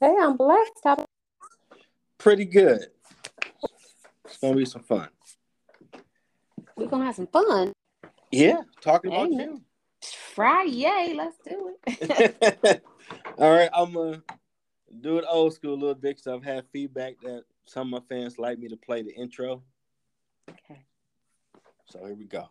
Hey, I'm blessed. How- Pretty good. It's gonna be some fun. We're gonna have some fun. Yeah, talking about Amen. you. Friday, yay. let's do it. All right, I'm gonna do it old school a little bit because I've had feedback that some of my fans like me to play the intro. okay. So here we go.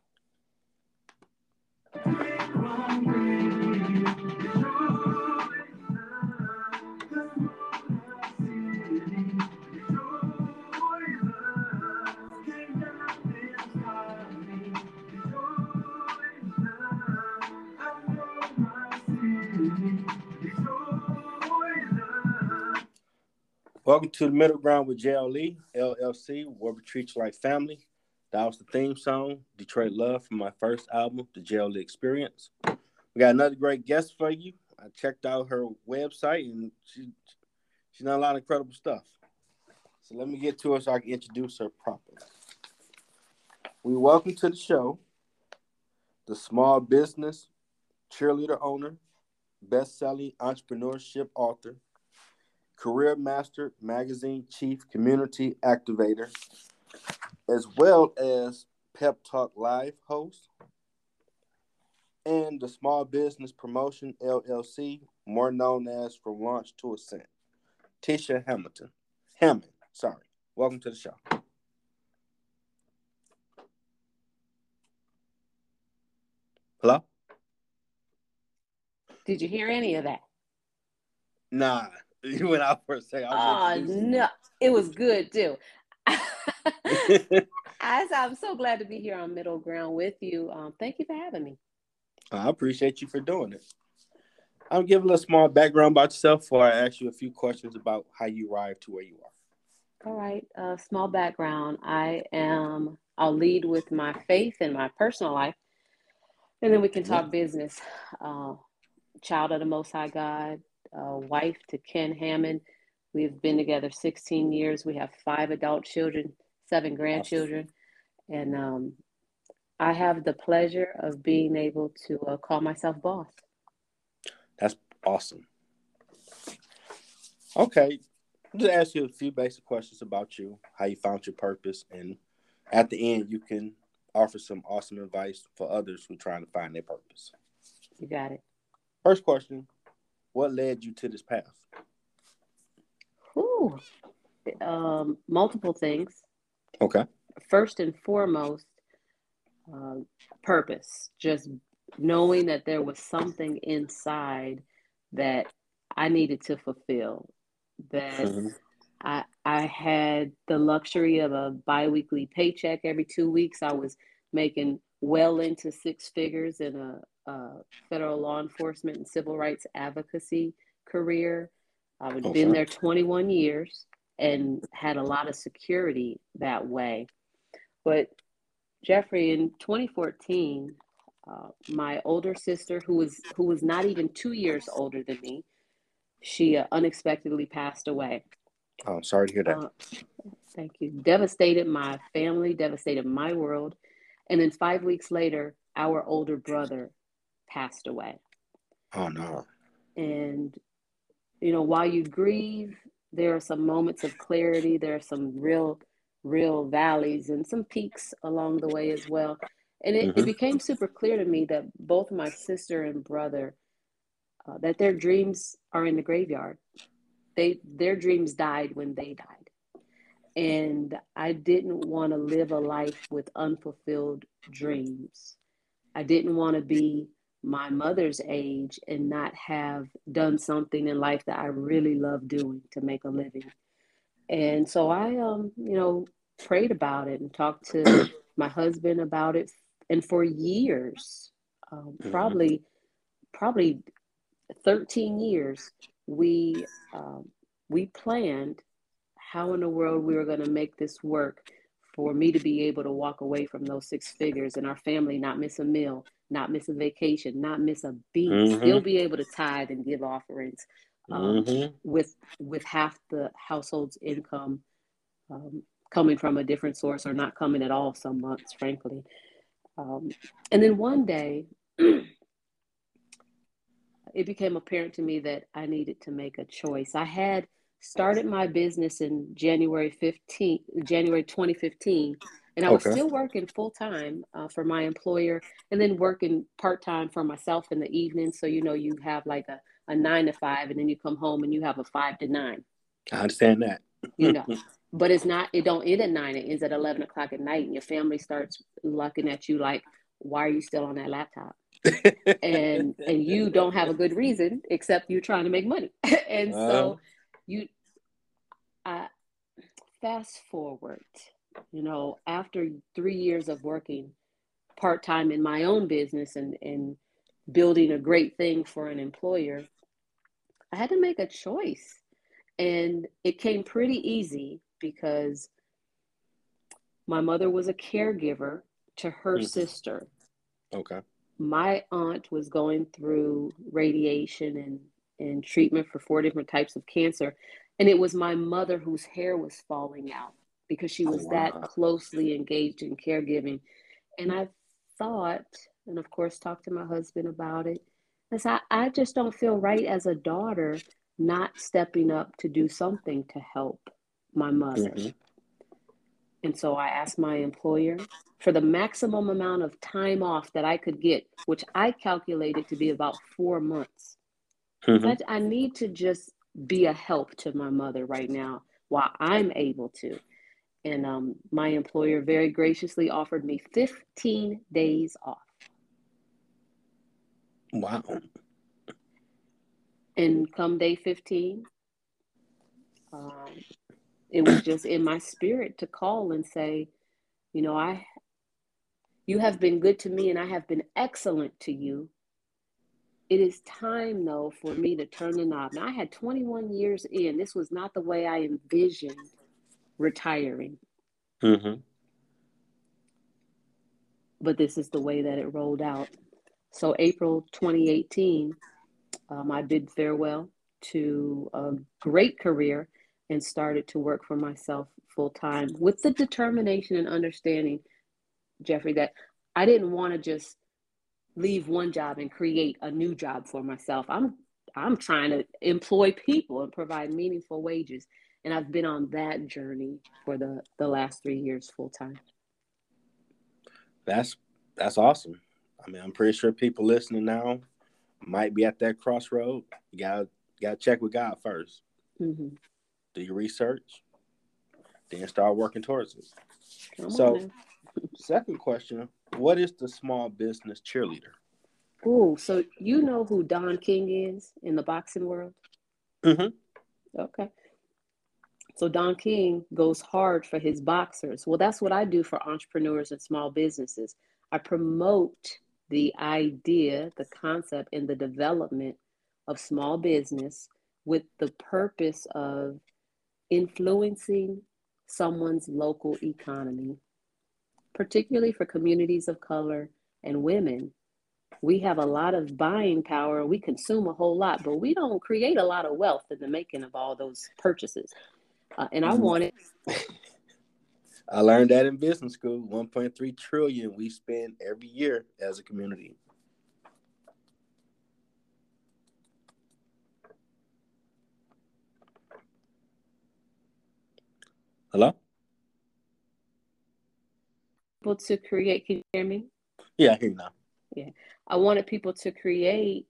Welcome to the Middle Ground with JL Lee, LLC, where we treat you like family. That was the theme song, Detroit Love, from my first album, The JL Lee Experience. We got another great guest for you. I checked out her website and she she's done a lot of incredible stuff. So let me get to her so I can introduce her properly. We welcome to the show the small business cheerleader owner, best-selling entrepreneurship author, Career Master Magazine Chief Community Activator, as well as Pep Talk Live host, and the Small Business Promotion LLC, more known as From Launch to Ascent. Tisha Hamilton. Hammond, sorry. Welcome to the show. Hello? Did you hear any of that? Nah, you went out for a second. I Oh no, it was good too. As I'm so glad to be here on Middle Ground with you. Um, thank you for having me. I appreciate you for doing it. I'll give a little small background about yourself before I ask you a few questions about how you arrived to where you are. All right, uh, small background. I am. I'll lead with my faith and my personal life, and then we can talk business. Uh, child of the Most High God, uh, wife to Ken Hammond. We've been together 16 years. We have five adult children, seven grandchildren, and um, I have the pleasure of being able to uh, call myself boss. That's awesome. Okay, I'll just ask you a few basic questions about you, how you found your purpose, and at the end, you can offer some awesome advice for others who are trying to find their purpose. You got it. First question What led you to this path? Ooh, um, multiple things. Okay. First and foremost, uh, purpose. Just knowing that there was something inside that I needed to fulfill. That Mhm. I I had the luxury of a biweekly paycheck every two weeks. I was making well into six figures in a, a federal law enforcement and civil rights advocacy career. I've Okay. been there 21 years and had a lot of security that way. But Jeffrey, in 2014, uh, my older sister, who was who was not even two years older than me, she uh, unexpectedly passed away. Oh, sorry to hear that. Uh, thank you. Devastated my family, devastated my world. And then five weeks later, our older brother passed away. oh, no. And, you know, while you grieve, there are some moments of clarity, there are some real, real valleys and some peaks along the way as well. And it, it Mhm. became super clear to me that both my sister and brother, uh, that their dreams are in the graveyard. They their dreams died when they died. And I didn't want to live a life with unfulfilled dreams. I didn't want to be my mother's age and not have done something in life that I really love doing to make a living. And so I um, you know, prayed about it and talked to my husband about it and for years, um, Mhm. probably probably 13 years, we um, we planned how in the world we were going to make this work for me to be able to walk away from those six figures and our family not miss a meal, not miss a vacation, not miss a beat, Mhm. still be able to tithe and give offerings um, Mhm. with with half the household's income um, coming from a different source or not coming at all some months, frankly. Um, and then one day, it became apparent to me that I needed to make a choice. I had started my business in January 15, January 2015, and I was okay. still working full time uh, for my employer and then working part time for myself in the evening. So, you know, you have like a, a nine to five, and then you come home and you have a five to nine. I understand that. you know, but it's not, it don't end at nine, it ends at 11 o'clock at night, and your family starts looking at you like, why are you still on that laptop? and and you don't have a good reason except you're trying to make money and so you I fast forward you know after three years of working part-time in my own business and and building a great thing for an employer i had to make a choice and it came pretty easy because my mother was a caregiver to her mm-hmm. sister okay my aunt was going through radiation and, and treatment for four different types of cancer. And it was my mother whose hair was falling out because she was oh, wow. that closely engaged in caregiving. And I thought, and of course, talked to my husband about it. I said, I just don't feel right as a daughter not stepping up to do something to help my mother. Mm-hmm. And so I asked my employer for the maximum amount of time off that I could get, which I calculated to be about four months. Mm-hmm. I, I need to just be a help to my mother right now while I'm able to. And um, my employer very graciously offered me 15 days off. Wow. And come day 15, um, it was just in my spirit to call and say, you know, I you have been good to me and I have been excellent to you. It is time though for me to turn the knob. Now I had 21 years in. This was not the way I envisioned retiring. Mm-hmm. But this is the way that it rolled out. So April 2018, um, I bid farewell to a great career and started to work for myself full time with the determination and understanding, Jeffrey, that I didn't want to just leave one job and create a new job for myself. I'm I'm trying to employ people and provide meaningful wages. And I've been on that journey for the, the last three years full time. That's that's awesome. I mean, I'm pretty sure people listening now might be at that crossroad. You gotta gotta check with God 1st mm-hmm do your research, then start working towards it. Come so, second question What is the small business cheerleader? Oh, so you know who Don King is in the boxing world? Mm-hmm. Okay. So Don King goes hard for his boxers. Well, that's what I do for entrepreneurs and small businesses. I promote the idea, the concept, and the development of small business with the purpose of influencing someone's local economy, particularly for communities of color and women. We have a lot of buying power. We consume a whole lot, but we don't create a lot of wealth in the making of all those purchases. Uh, and I mm-hmm. want it. I learned that in business school. 1.3 trillion we spend every year as a community. Hello? People to create, can you hear me? Yeah, I hear you now. Yeah. I wanted people to create,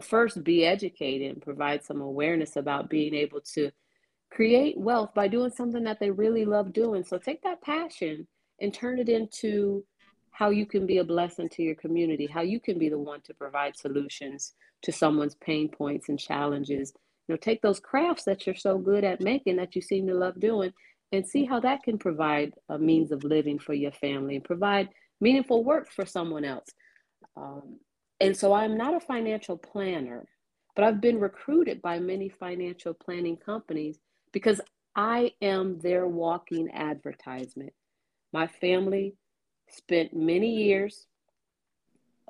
first be educated and provide some awareness about being able to create wealth by doing something that they really love doing. So take that passion and turn it into how you can be a blessing to your community, how you can be the one to provide solutions to someone's pain points and challenges you know, take those crafts that you're so good at making that you seem to love doing and see how that can provide a means of living for your family and provide meaningful work for someone else. Um, and so I'm not a financial planner, but I've been recruited by many financial planning companies because I am their walking advertisement. My family spent many years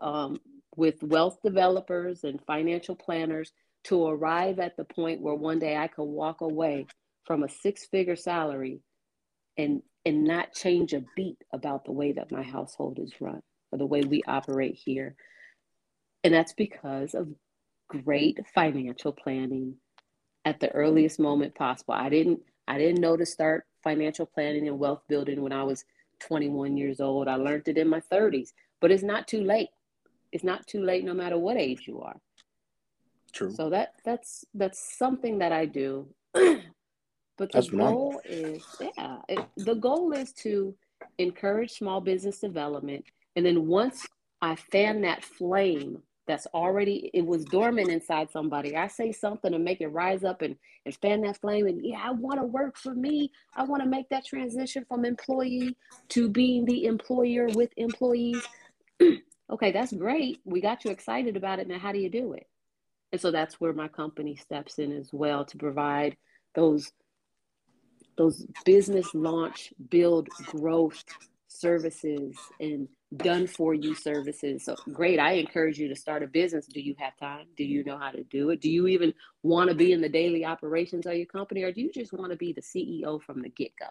um, with wealth developers and financial planners to arrive at the point where one day I could walk away from a six figure salary and and not change a beat about the way that my household is run or the way we operate here. And that's because of great financial planning at the earliest moment possible. I didn't I didn't know to start financial planning and wealth building when I was 21 years old. I learned it in my 30s, but it's not too late. It's not too late no matter what age you are. True. So that that's that's something that I do. but the That's goal is yeah, it, the goal is to encourage small business development and then once I fan that flame that's already it was dormant inside somebody. I say something to make it rise up and, and fan that flame and yeah, I want to work for me. I want to make that transition from employee to being the employer with employees. okay, that's great. We got you excited about it. Now how do you do it? And so that's where my company steps in as well to provide those those business launch, build, growth services and done for you services. So great. I encourage you to start a business. Do you have time? Do you know how to do it? Do you even want to be in the daily operations of your company or do you just want to be the CEO from the get-go?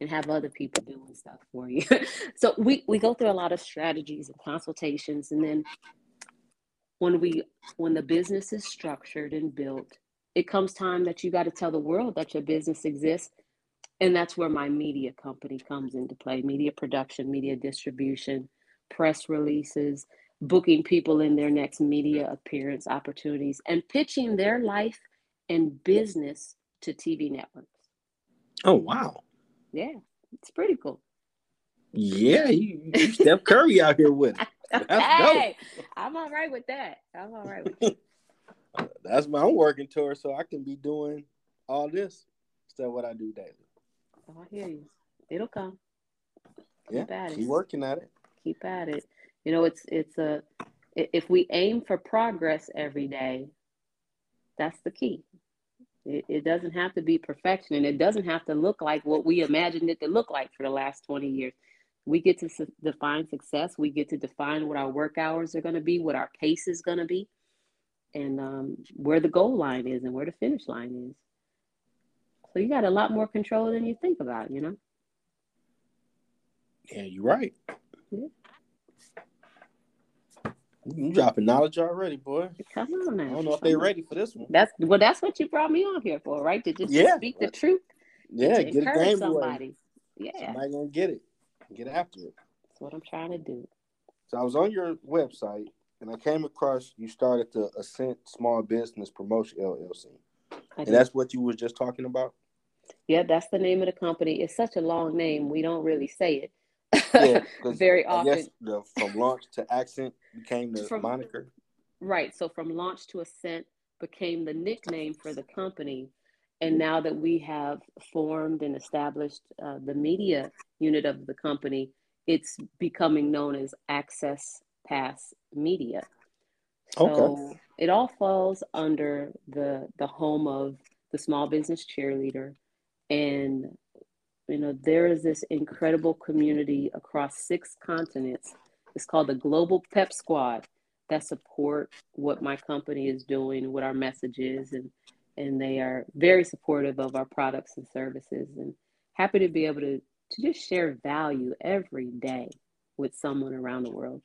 And have other people doing stuff for you. so we, we go through a lot of strategies and consultations. And then when we when the business is structured and built, it comes time that you got to tell the world that your business exists and that's where my media company comes into play media production media distribution press releases booking people in their next media appearance opportunities and pitching their life and business to tv networks Oh wow. yeah it's pretty cool Yeah, you, you Steph Curry out here with it. Hey i'm all right with that i'm all right with that That's my I'm working towards, so I can be doing all this instead of what I do daily. Oh, i hear you it'll come Yeah, Keep at it. keep working at it. keep at it. You know, it's it's a if we aim for progress every day, that's the key. It, it doesn't have to be perfection, and it doesn't have to look like what we imagined it to look like for the last twenty years. We get to su- define success. We get to define what our work hours are going to be, what our pace is going to be, and um, where the goal line is and where the finish line is. So you got a lot more control than you think about. You know. Yeah, you're right. Yeah. You dropping knowledge already, boy. Come on now. I don't know if they're ready for this one. That's well. That's what you brought me on here for, right? To just Yeah. speak the truth, Yeah, get a game somebody. Yeah, Somebody gonna get it. Get after it. that's what I'm trying to do. So I was on your website and I came across you started the Ascent Small Business Promotion LLC. And that's what you were just talking about? Yeah, that's the name of the company. It's such a long name. We don't really say it Yeah, very often. the from launch to ascent became the From- moniker. Right. So from launch to ascent became the nickname for the company. And now that we have formed and established uh, the media unit of the company, it's becoming known as Access Pass Media. So Okay. it all falls under the the home of the small business cheerleader. And you know, there is this incredible community across six continents. It's called the Global Pep Squad that support what my company is doing, what our message is, and and they are very supportive of our products and services and happy to be able to to just share value every day with someone around the world.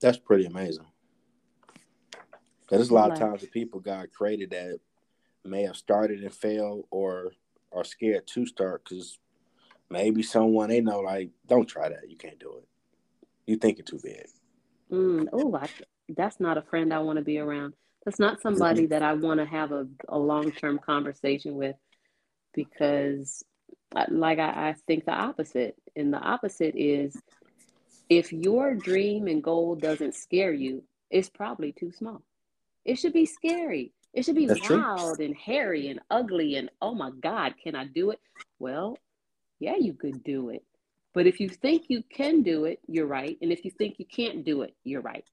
That's pretty amazing. There's a lot of times that people God created that may have started and failed or are scared to start because maybe someone they know like, don't try that. You can't do it. You think it too big. Mm, oh, I, that's not a friend I want to be around. That's not somebody that I want to have a, a long term conversation with because, like, I, I think the opposite. And the opposite is if your dream and goal doesn't scare you, it's probably too small. It should be scary. It should be That's true. wild and hairy and ugly and oh my God, can I do it? Well, yeah, you could do it. But if you think you can do it, you're right. And if you think you can't do it, you're right.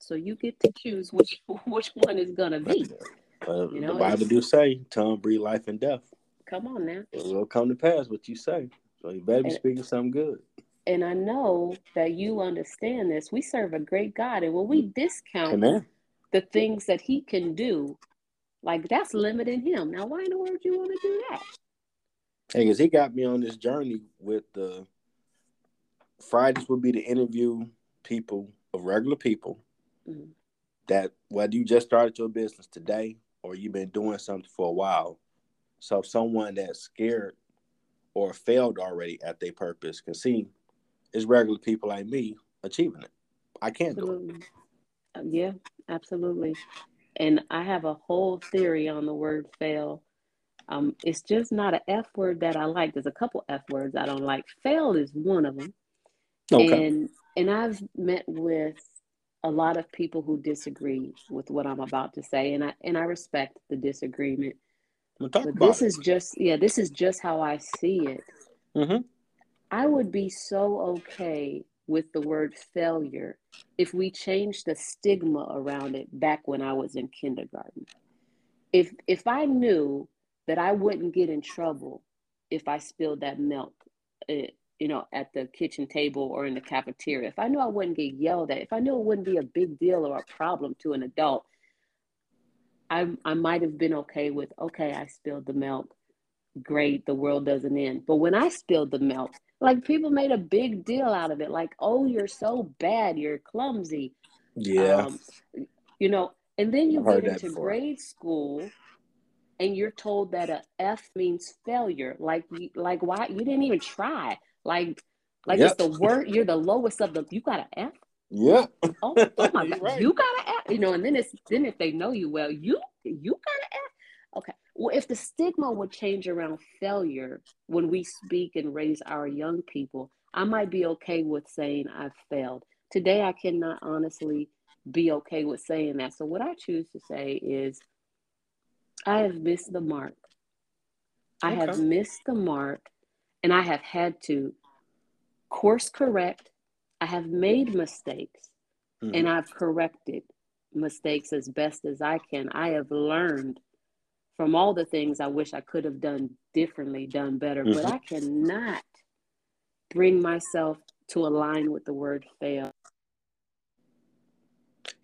So you get to choose which which one is gonna be. But You know, the Bible do say, tongue breathe life and death. Come on now. It will come to pass what you say. So you better be And- speaking something good. And I know that you understand this. We serve a great God. And when we mm. discount Amen. The things that he can do, like that's limiting him. Now, why in the world you want to do that? Hey, because he got me on this journey with the Fridays would be to interview people of regular people Mhm. that whether you just started your business today or you've been doing something for a while, so someone that's scared or failed already at their purpose can see it's regular people like me achieving it. I can't do it. Yeah, absolutely. And I have a whole theory on the word fail. Um, it's just not an F word that I like. There's a couple F words I don't like. Fail is one of them. Okay. And and I've met with a lot of people who disagree with what I'm about to say, and I and I respect the disagreement. We'll But this it. is just yeah, this is just how I see it. Mhm. I would be so okay with the word failure if we change the stigma around it back when I was in kindergarten. If if I knew that I wouldn't get in trouble if I spilled that milk, uh, you know, at the kitchen table or in the cafeteria, if I knew I wouldn't get yelled at, if I knew it wouldn't be a big deal or a problem to an adult, I I might have been okay with okay, I spilled the milk. Great, the world doesn't end. But when I spilled the milk, like people made a big deal out of it, like, oh, you're so bad, you're clumsy. Yeah. Um, you know, and then you get into grade school and you're told that a F means failure. Like you like why you didn't even try. Like like Yep. it's the word you're the lowest of the you got an F? yeah. Oh, oh my god, right. you got an F, you know, and then it's then if they know you well, you you got an F. Okay. Well, if the stigma would change around failure when we speak and raise our young people, I might be okay with saying I've failed. Today I cannot honestly be okay with saying that. So what I choose to say is I have missed the mark. I have missed the mark and I have had to course correct. I have made mistakes Mhm. and I've corrected mistakes as best as I can. I have learned from all the things I wish I could have done differently, done better, but Mhm. I cannot bring myself to align with the word fail.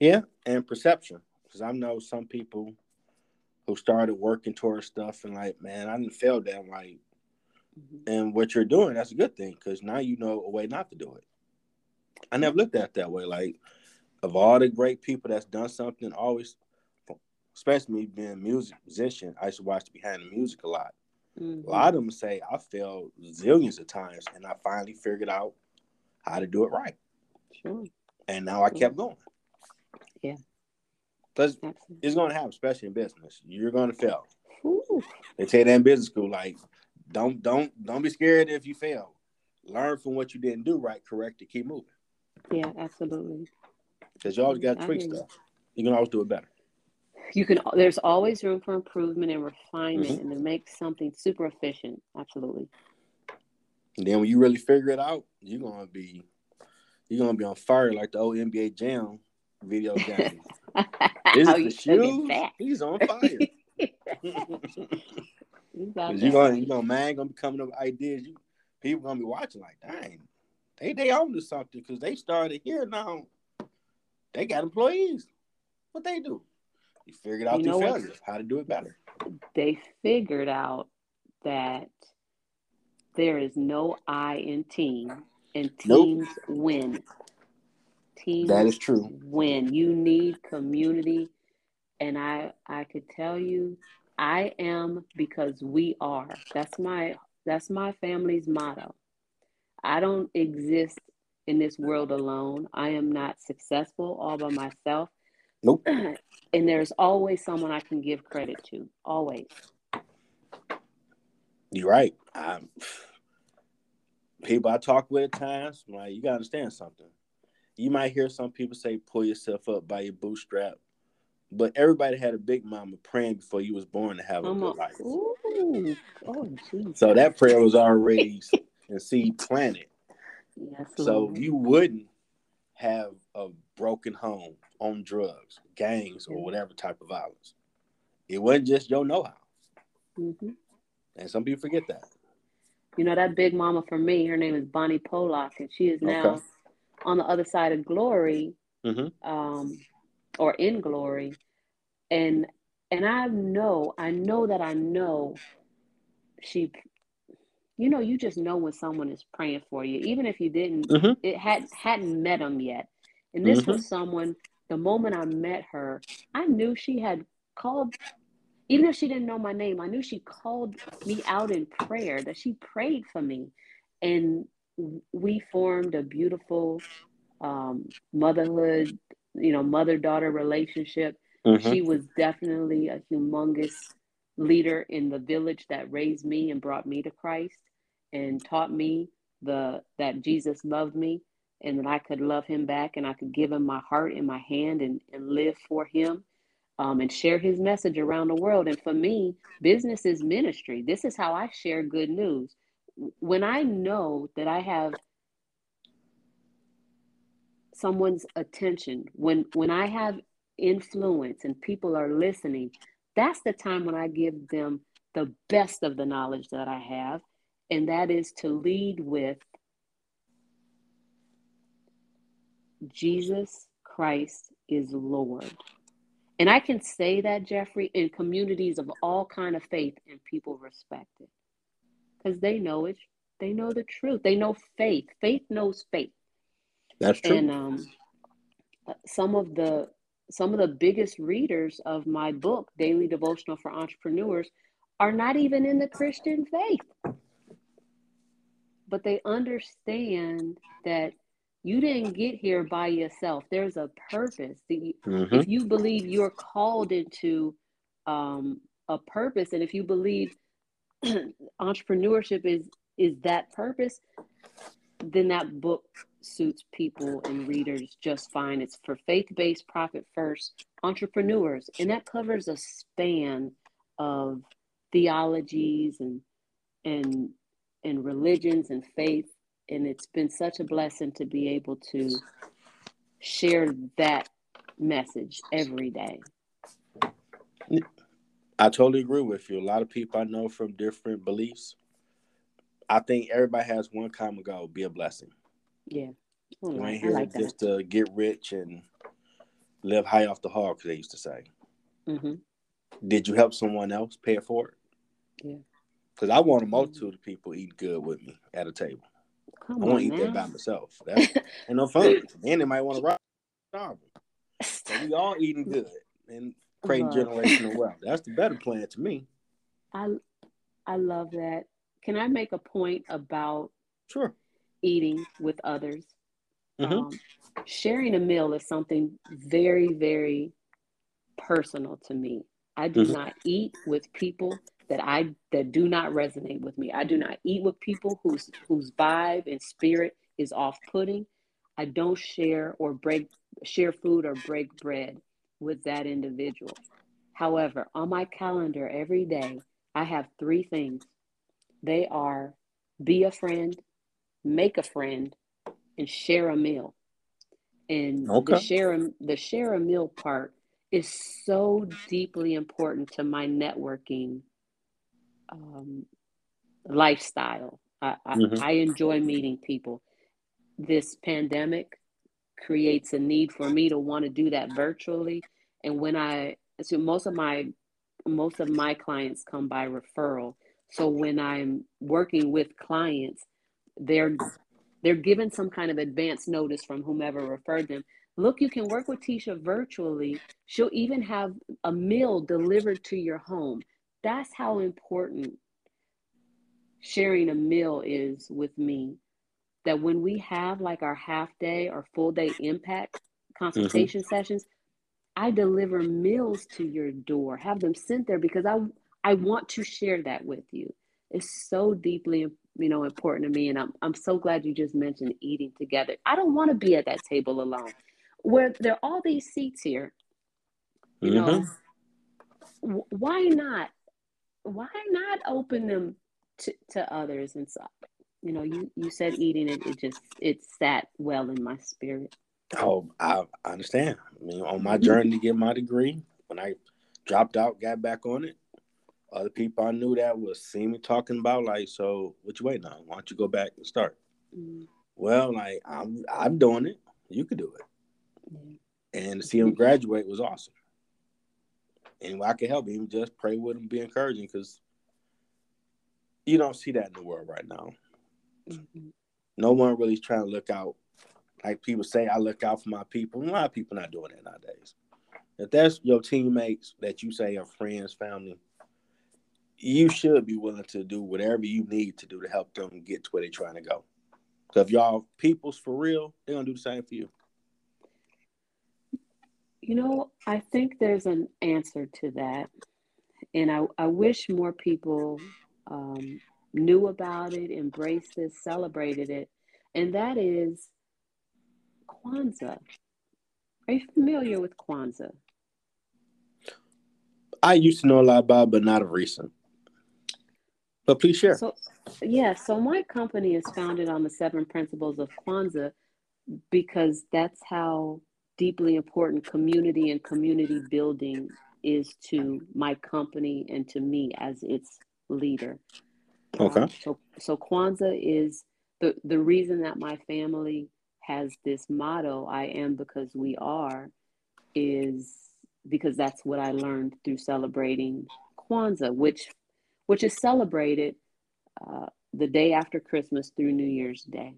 Yeah, and perception. Because I know some people who started working towards stuff and like, man, I didn't fail that. Like, Mhm. and what you're doing, that's a good thing because now you know a way not to do it. I never looked at it that way. Like, of all the great people that's done something, always, especially me being a music musician, I used to watch behind the music a lot. Mhm. A lot of them say I failed zillions of times, and I finally figured out how to do it right, Sure. and now I kept going. Yeah. Because it's going to happen, especially in business. You're going to fail. Ooh. They tell that in business school, like, don't don't don't be scared if you fail. Learn from what you didn't do right, correct it, keep moving. Yeah, absolutely. Because you always got to tweak stuff. You can always do it better. You can there's always room for improvement and refinement Mhm. and to make something super efficient. Absolutely. And then when you really figure it out, you're gonna be you're gonna be on fire like the old NBA Jam video game. Is it you the shoes? He's on fire. You got Cause that you gonna you know man gonna be coming up with ideas. You people gonna be watching like, dang, they they own to something because they started here now. They got employees. What they do? You figured out You know how to do it better. They figured out that there is no I in team and Nope. teams win. Teams That is true. win. You need community. And I I could tell you I am because we are. That's my that's my family's motto. I don't exist in this world alone. I am not successful all by myself. Nope. and there's always someone I can give credit to. Always. You're right. i people I talk with at times, I'm like you gotta understand something. You might hear some people say pull yourself up by your bootstrap, but everybody had a big mama praying before you was born to have a I'm good a, life. ooh, oh. So that prayer was already in seed planted. Yes, So you wouldn't have a broken home on drugs, gangs, or whatever type of violence. It wasn't just your know-how, hmm and some people forget that. You know that big mama for me. Her name is Bonnie Pollock, and she is now Okay. on the other side of glory, hmm um, or in glory, and and I know, I know that I know she. You know, you just know when someone is praying for you, even if you didn't, Mhm. it had hadn't met them yet, And this mm-hmm. was someone, the moment I met her, I knew she had called, even if she didn't know my name, I knew she called me out in prayer, that she prayed for me. And we formed a beautiful um, motherhood, you know, mother daughter relationship. Mm-hmm. She was definitely a humongous leader in the village that raised me and brought me to Christ and taught me the that Jesus loved me and that I could love him back and I could give him my heart and my hand and, and live for him um, and share his message around the world. And for me, business is ministry. This is how I share good news. When I know that I have someone's attention, when when I have influence and people are listening, that's the time when I give them the best of the knowledge that I have. And that is to lead with Jesus Christ is Lord. And I can say that, Jeffrey, in communities of all kind of faith, and people respect it because they know it. They know the truth. They know faith. Faith knows faith. That's true. And um, some of the some of the biggest readers of my book, Daily Devotional for Entrepreneurs, are not even in the Christian faith. But they understand that you didn't get here by yourself. There's a purpose. Mm-hmm. If you believe you're called into um, a purpose, and if you believe entrepreneurship is is that purpose, then that book suits people and readers just fine. It's for faith based, profit first entrepreneurs, and that covers a span of theologies and and and religions and faith. And it's been such a blessing to be able to share that message every day. I totally agree with you. A lot of people I know from different beliefs. I think everybody has one common goal: be a blessing. Yeah. Oh, you ain't here like just that. to get rich and live high off the hog, they used to say. Mm-hmm. Did you help someone else pay for it forward? Yeah. Because I want a multitude of people eat good with me at a table. Come I want to eat that by myself. That ain't no fun. and they might want to rob So we all eating good and creating generational wealth. That's the better plan to me. I I love that. Can I make a point about sure eating with others? Mm-hmm. Um, sharing a meal is something very, very personal to me. I do mm-hmm. not eat with people that I that do not resonate with me. I do not eat with people whose whose vibe and spirit is off-putting. I don't share or break share food or break bread with that individual. However, on my calendar every day, I have three things. They are be a friend, make a friend, and share a meal. And okay. the share a, the share a meal part is so deeply important to my networking um, lifestyle. I, mm-hmm. I, I enjoy meeting people. This pandemic creates a need for me to want to do that virtually. And when I so most of my most of my clients come by referral. So when I'm working with clients, they're they're given some kind of advance notice from whomever referred them. Look, you can work with Tisha virtually. She'll even have a meal delivered to your home. That's how important sharing a meal is with me. That when we have like our half day or full day impact consultation mm-hmm. sessions, I deliver meals to your door, have them sent there because I I want to share that with you. It's so deeply you know important to me and I'm I'm so glad you just mentioned eating together. I don't want to be at that table alone. Where there are all these seats here. You mm-hmm. know, why not why not open them to, to others and so you know you you said eating it it just it sat well in my spirit oh i, I understand i mean on my journey to get my degree when i dropped out got back on it other people I knew that was seeing me talking about like, so what you waiting on? Why don't you go back and start? Mm-hmm. Well, like I'm I'm doing it. You could do it. Mm-hmm. And to see him graduate was awesome. And I can help him, just pray with him, be encouraging, because you don't see that in the world right now. Mm-hmm. No one really is trying to look out like people say, I look out for my people. A lot of people not doing that nowadays. If that's your teammates that you say are friends, family, you should be willing to do whatever you need to do to help them get to where they're trying to go. So if y'all people's for real, they're gonna do the same for you. You know, I think there's an answer to that. And I, I wish more people um, knew about it, embraced it, celebrated it. And that is Kwanzaa. Are you familiar with Kwanzaa? I used to know a lot about, but not of recent. But please share. So, yeah, so my company is founded on the seven principles of Kwanzaa because that's how deeply important community and community building is to my company and to me as its leader. Okay. Um, so, so Kwanzaa is the the reason that my family has this motto "I am because we are," is because that's what I learned through celebrating Kwanzaa, which which is celebrated uh, the day after Christmas through New Year's Day,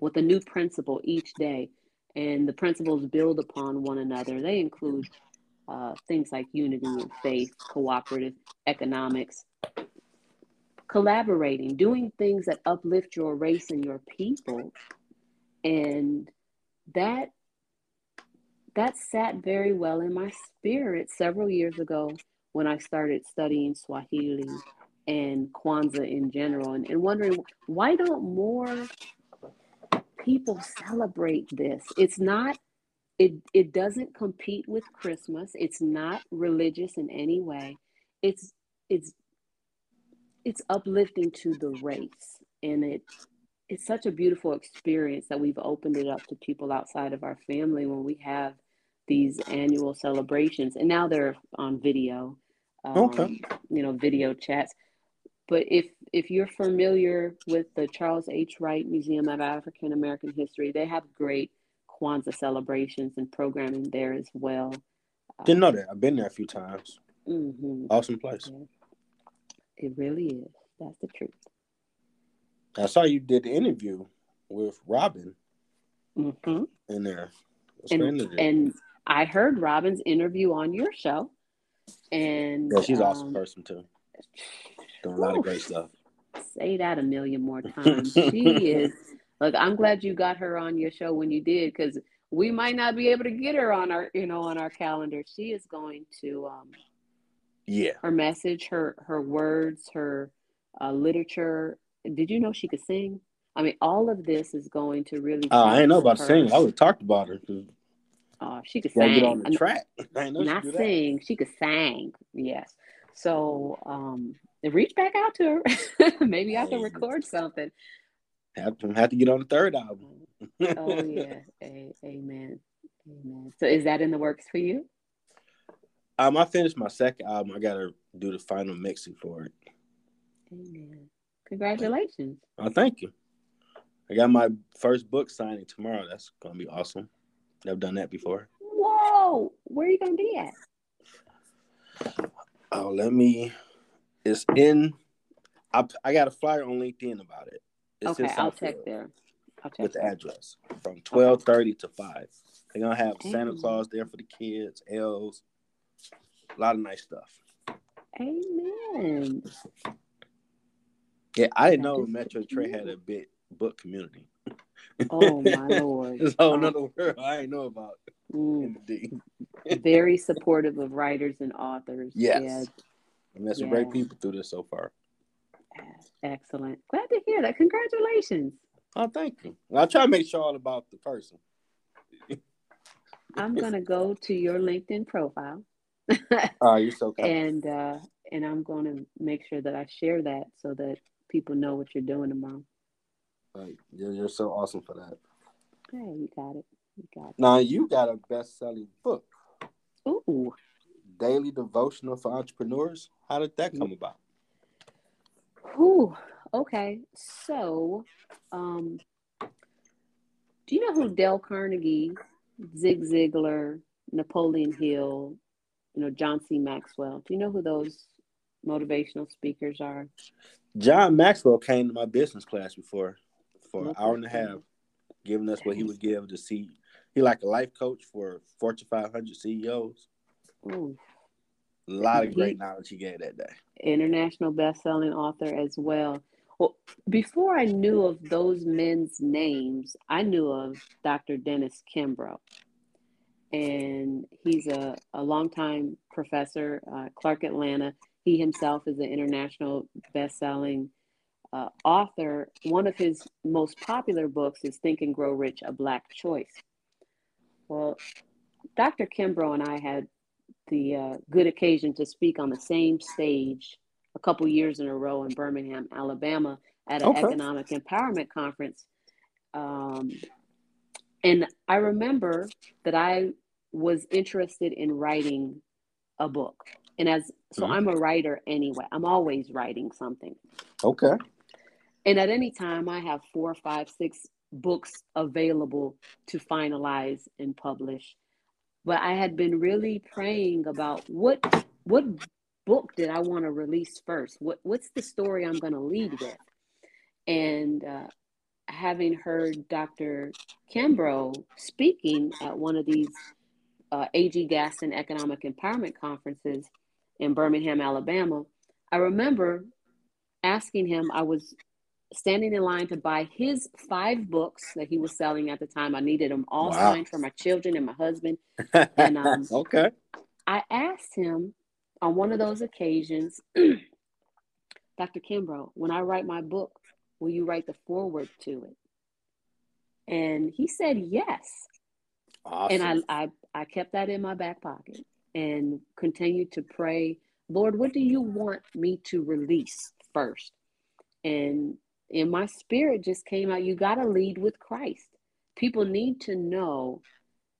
with a new principle each day, and the principles build upon one another. They include uh, things like unity and faith, cooperative economics, collaborating, doing things that uplift your race and your people. And that that sat very well in my spirit several years ago when I started studying Swahili and Kwanzaa in general and, and wondering why don't more people celebrate this? It's not it it doesn't compete with Christmas. It's not religious in any way. It's it's it's uplifting to the race and it it's such a beautiful experience that we've opened it up to people outside of our family when we have these annual celebrations and now they're on video um, okay you know video chats but if if you're familiar with the charles h wright museum of african american history they have great kwanzaa celebrations and programming there as well didn't know that i've been there a few times mm-hmm. awesome place yeah. It really is. That's the truth. I saw you did the interview with Robin mm-hmm. in there. And, and, I heard Robin's interview on your show. And yeah, she's an um, awesome person too. Doing a lot of great stuff. Say that a million more times. she is. Look, I'm glad you got her on your show when you did, because we might not be able to get her on our, you know, on our calendar. She is going to um, yeah. Her message, her her words, her uh, literature. Did you know she could sing? I mean, all of this is going to really. Oh, I didn't know about her. singing. I would have talked about her. Oh, she could sing. Get on the track. Not she sing. She could sing. Yes. So, um, reach back out to her. Maybe I can record something. Have to have to get on the third album. oh yeah. A- amen. Amen. So, is that in the works for you? Um, I finished my second album. I gotta do the final mixing for it. Amen. Congratulations. Oh, thank you. I got my first book signing tomorrow. That's gonna be awesome. Never done that before. Whoa! Where are you gonna be at? Oh, let me. It's in. I I got a flyer on LinkedIn about it. It's okay, I'll check there. I'll check with the address from twelve thirty to five. They're gonna have Santa Claus there for the kids, elves, a lot of nice stuff. Amen. Yeah, I didn't know Metro Detroit had a big book community. Oh my lord! A whole another world I didn't know about. Mm. Very supportive of writers and authors. Yes, yeah. I met some yeah. great people through this so far. Excellent. Glad to hear that. Congratulations. Oh, thank you. I'll try to make sure all about the person. I'm gonna go to your LinkedIn profile oh, you're so kind. And uh, and I'm going to make sure that I share that so that people know what you're doing tomorrow. Right. You're, you're so awesome for that. Hey, you got it. You got it. Now you got a best-selling book. Ooh. Daily devotional for entrepreneurs. How did that come about? Ooh. Okay. So, um, do you know who Dale Carnegie, Zig Ziglar, Napoleon Hill, you know, John C. Maxwell. Do you know who those motivational speakers are? John Maxwell came to my business class before for an hour and a half. giving us what he would give to see. He like a life coach for Fortune 500 CEOs. Ooh. A lot of great knowledge he gave that day. International best-selling author as well. Well, before I knew of those men's names, I knew of Dr. Dennis Kimbro. And he's a, a longtime professor, uh, Clark Atlanta. He himself is an international best-selling uh, author. One of his most popular books is Think and Grow Rich, A Black Choice. Well, Dr. Kimbro and I had the uh, good occasion to speak on the same stage a couple years in a row in Birmingham, Alabama, at an okay. economic empowerment conference. Um, and I remember that I was interested in writing a book. And as so, mm-hmm. I'm a writer anyway. I'm always writing something. Okay. And at any time, I have four, five, six books available to finalize and publish. But I had been really praying about what what book did I want to release first? What what's the story I'm going to lead with? And uh, having heard Dr. Kimbro speaking at one of these uh, A.G. Gaston Economic Empowerment Conferences in Birmingham, Alabama, I remember asking him, I was standing in line to buy his five books that he was selling at the time. I needed them all wow. signed for my children and my husband. And um, okay. I asked him on one of those occasions, Dr. Kimbro, when I write my book, will you write the foreword to it? And he said yes. Awesome. And I, I, I kept that in my back pocket and continued to pray, Lord, what do you want me to release first? And in my spirit just came out, you got to lead with Christ. People need to know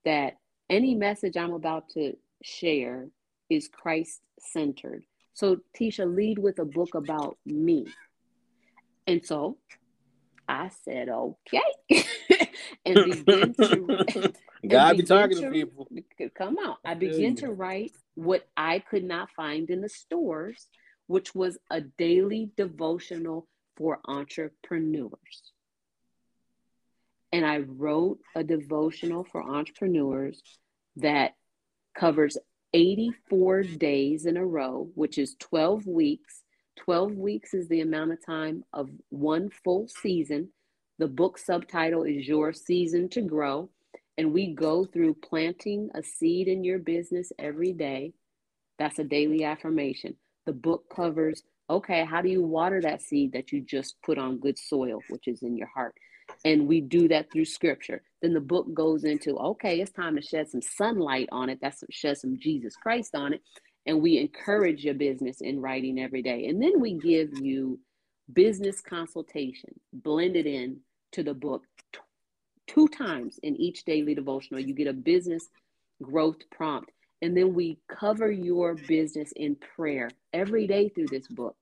that any message I'm about to share is Christ centered. So, Tisha, lead with a book about me. And so I said, okay. and begin to God be talking to, to, people. Come out. I began to write what I could not find in the stores, which was a daily devotional for entrepreneurs. And I wrote a devotional for entrepreneurs that covers 84 days in a row, which is 12 weeks. 12 weeks is the amount of time of one full season. The book subtitle is Your Season to Grow. And we go through planting a seed in your business every day. That's a daily affirmation. The book covers okay, how do you water that seed that you just put on good soil, which is in your heart? and we do that through scripture. Then the book goes into okay it's time to shed some sunlight on it. That's shed some jesus christ on it. And we encourage your business in writing every day. And then we give you business consultation blended in to the book two times in each daily devotional. You get a business growth prompt. And then we cover your business in prayer every day through this book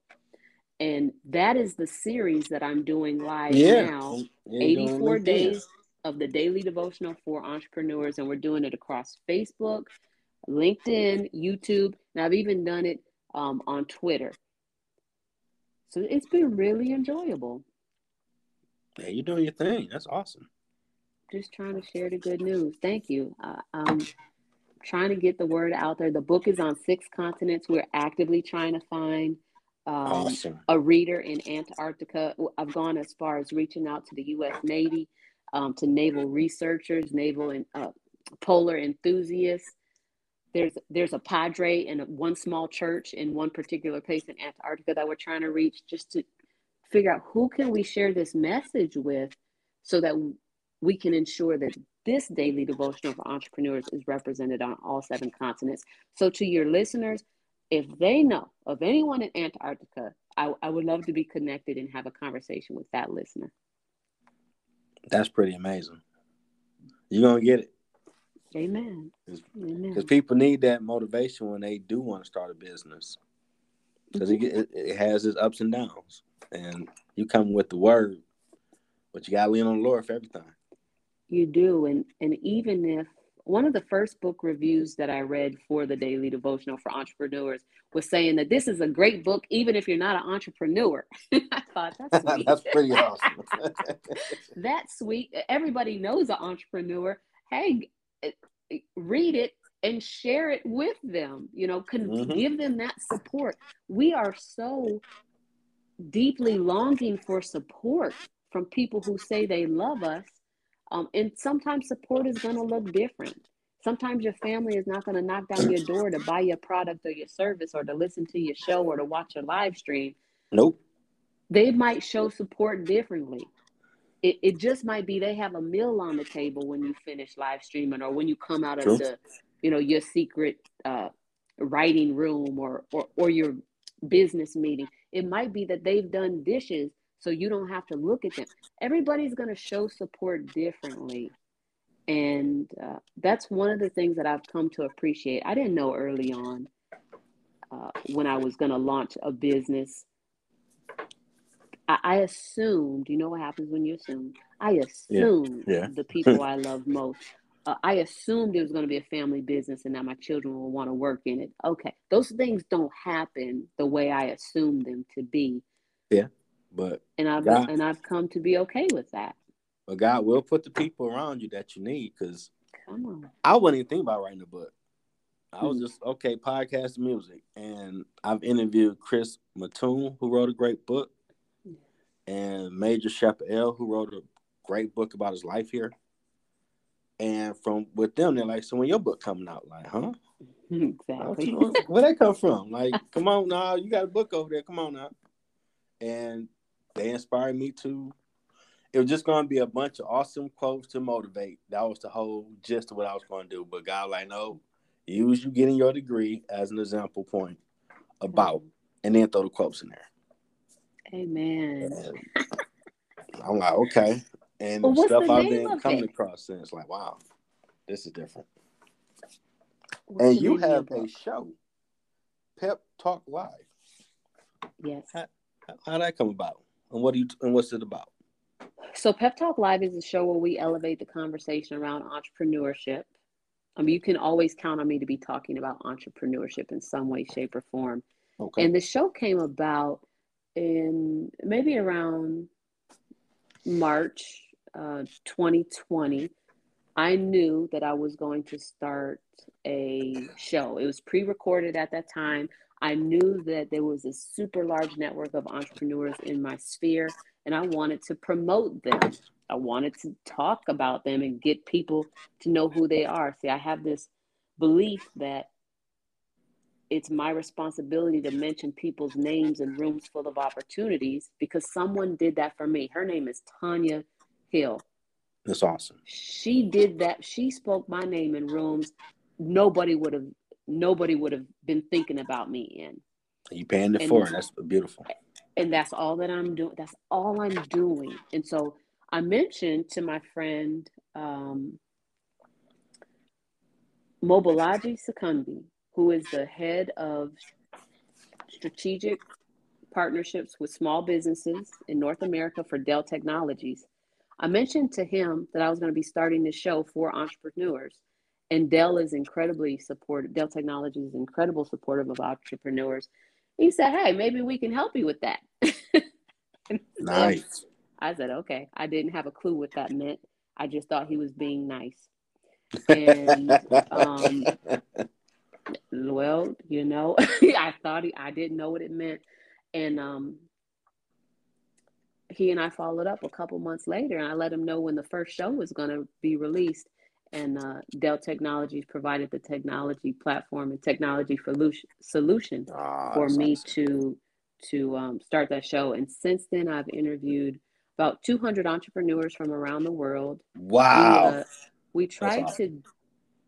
and that is the series that I'm doing live yeah. now. Yeah, 84 days of the daily devotional for entrepreneurs, and we're doing it across Facebook, LinkedIn, YouTube, and I've even done it um, on Twitter. So it's been really enjoyable. Yeah, you're doing your thing. That's awesome. Just trying to share the good news. Thank you. Uh, I'm trying to get the word out there. The book is on six continents. We're actively trying to find um, awesome. a reader in Antarctica. I've gone as far as reaching out to the U.S. Navy, um, to naval researchers, naval and uh, polar enthusiasts. There's there's a padre in a, one small church in one particular place in Antarctica that we're trying to reach, just to figure out who can we share this message with, so that we can ensure that this daily devotional for entrepreneurs is represented on all seven continents. So to your listeners if they know of anyone in Antarctica, I, I would love to be connected and have a conversation with that listener. That's pretty amazing. You're gonna get it. Amen. Because people need that motivation when they do want to start a business. Because mm-hmm. it, it has its ups and downs, and you come with the word, but you gotta lean on the Lord for everything. You do, and and even if one of the first book reviews that I read for the Daily Devotional for Entrepreneurs was saying that this is a great book, even if you're not an entrepreneur. I thought that's sweet. that's pretty awesome. that's sweet. Everybody knows an entrepreneur. Hey, eh, read it and share it with them. You know, can mm-hmm. give them that support. We are so deeply longing for support from people who say they love us um, and sometimes support is going to look different. Sometimes your family is not going to knock down your door to buy your product or your service or to listen to your show or to watch your live stream. Nope. They might show support differently. It, it just might be they have a meal on the table when you finish live streaming or when you come out of True. the, you know, your secret uh, writing room or, or, or your business meeting. It might be that they've done dishes so you don't have to look at them. Everybody's going to show support differently. And uh, that's one of the things that I've come to appreciate. I didn't know early on uh, when I was going to launch a business. I, I, assumed, you know what happens when you assume? I assumed yeah. Yeah. the people I love most. Uh, I assumed it was going to be a family business and that my children will want to work in it. Okay, those things don't happen the way I assumed them to be. Yeah. But and I've God, and I've come to be okay with that. But God will put the people around you that you need because come on. I wouldn't even think about writing a book. I was hmm. just okay, podcast music. And I've interviewed Chris Mattoon, who wrote a great book, and Major Shepard L, who wrote a great book about his life here. And from with them, they're like, So when your book coming out? Like, huh? Exactly. Where that come from? Like, come on now, you got a book over there. Come on now. And they inspired me to. It was just going to be a bunch of awesome quotes to motivate. That was the whole gist of what I was going to do. But God, like, no, use you getting your degree as an example point about, and then throw the quotes in there. Amen. And I'm like, okay. And well, stuff I've been coming it? across since, like, wow, this is different. What's and you have a show, Pep Talk Live. Yes. How, how that come about? And what do you and what's it about? So Pep Talk Live is a show where we elevate the conversation around entrepreneurship. I mean, you can always count on me to be talking about entrepreneurship in some way, shape, or form. Okay. And the show came about in maybe around March uh, 2020. I knew that I was going to start a show. It was pre recorded at that time. I knew that there was a super large network of entrepreneurs in my sphere, and I wanted to promote them. I wanted to talk about them and get people to know who they are. See, I have this belief that it's my responsibility to mention people's names in rooms full of opportunities because someone did that for me. Her name is Tanya Hill. That's awesome. She did that. She spoke my name in rooms nobody would have nobody would have been thinking about me in. You paying it for it. That's beautiful. And that's all that I'm doing. That's all I'm doing. And so I mentioned to my friend um, Mobolaji Sakundi, who is the head of strategic partnerships with small businesses in North America for Dell Technologies. I mentioned to him that I was going to be starting this show for entrepreneurs and Dell is incredibly supportive. Dell Technologies is incredible supportive of entrepreneurs. He said, "Hey, maybe we can help you with that." nice. I said, "Okay." I didn't have a clue what that meant. I just thought he was being nice. And um, well, you know, I thought he, I didn't know what it meant, and um, he and I followed up a couple months later, and I let him know when the first show was going to be released and uh, Dell Technologies provided the technology platform and technology solution oh, for me awesome. to to um, start that show. And since then, I've interviewed about 200 entrepreneurs from around the world. Wow! We, uh, we tried awesome. to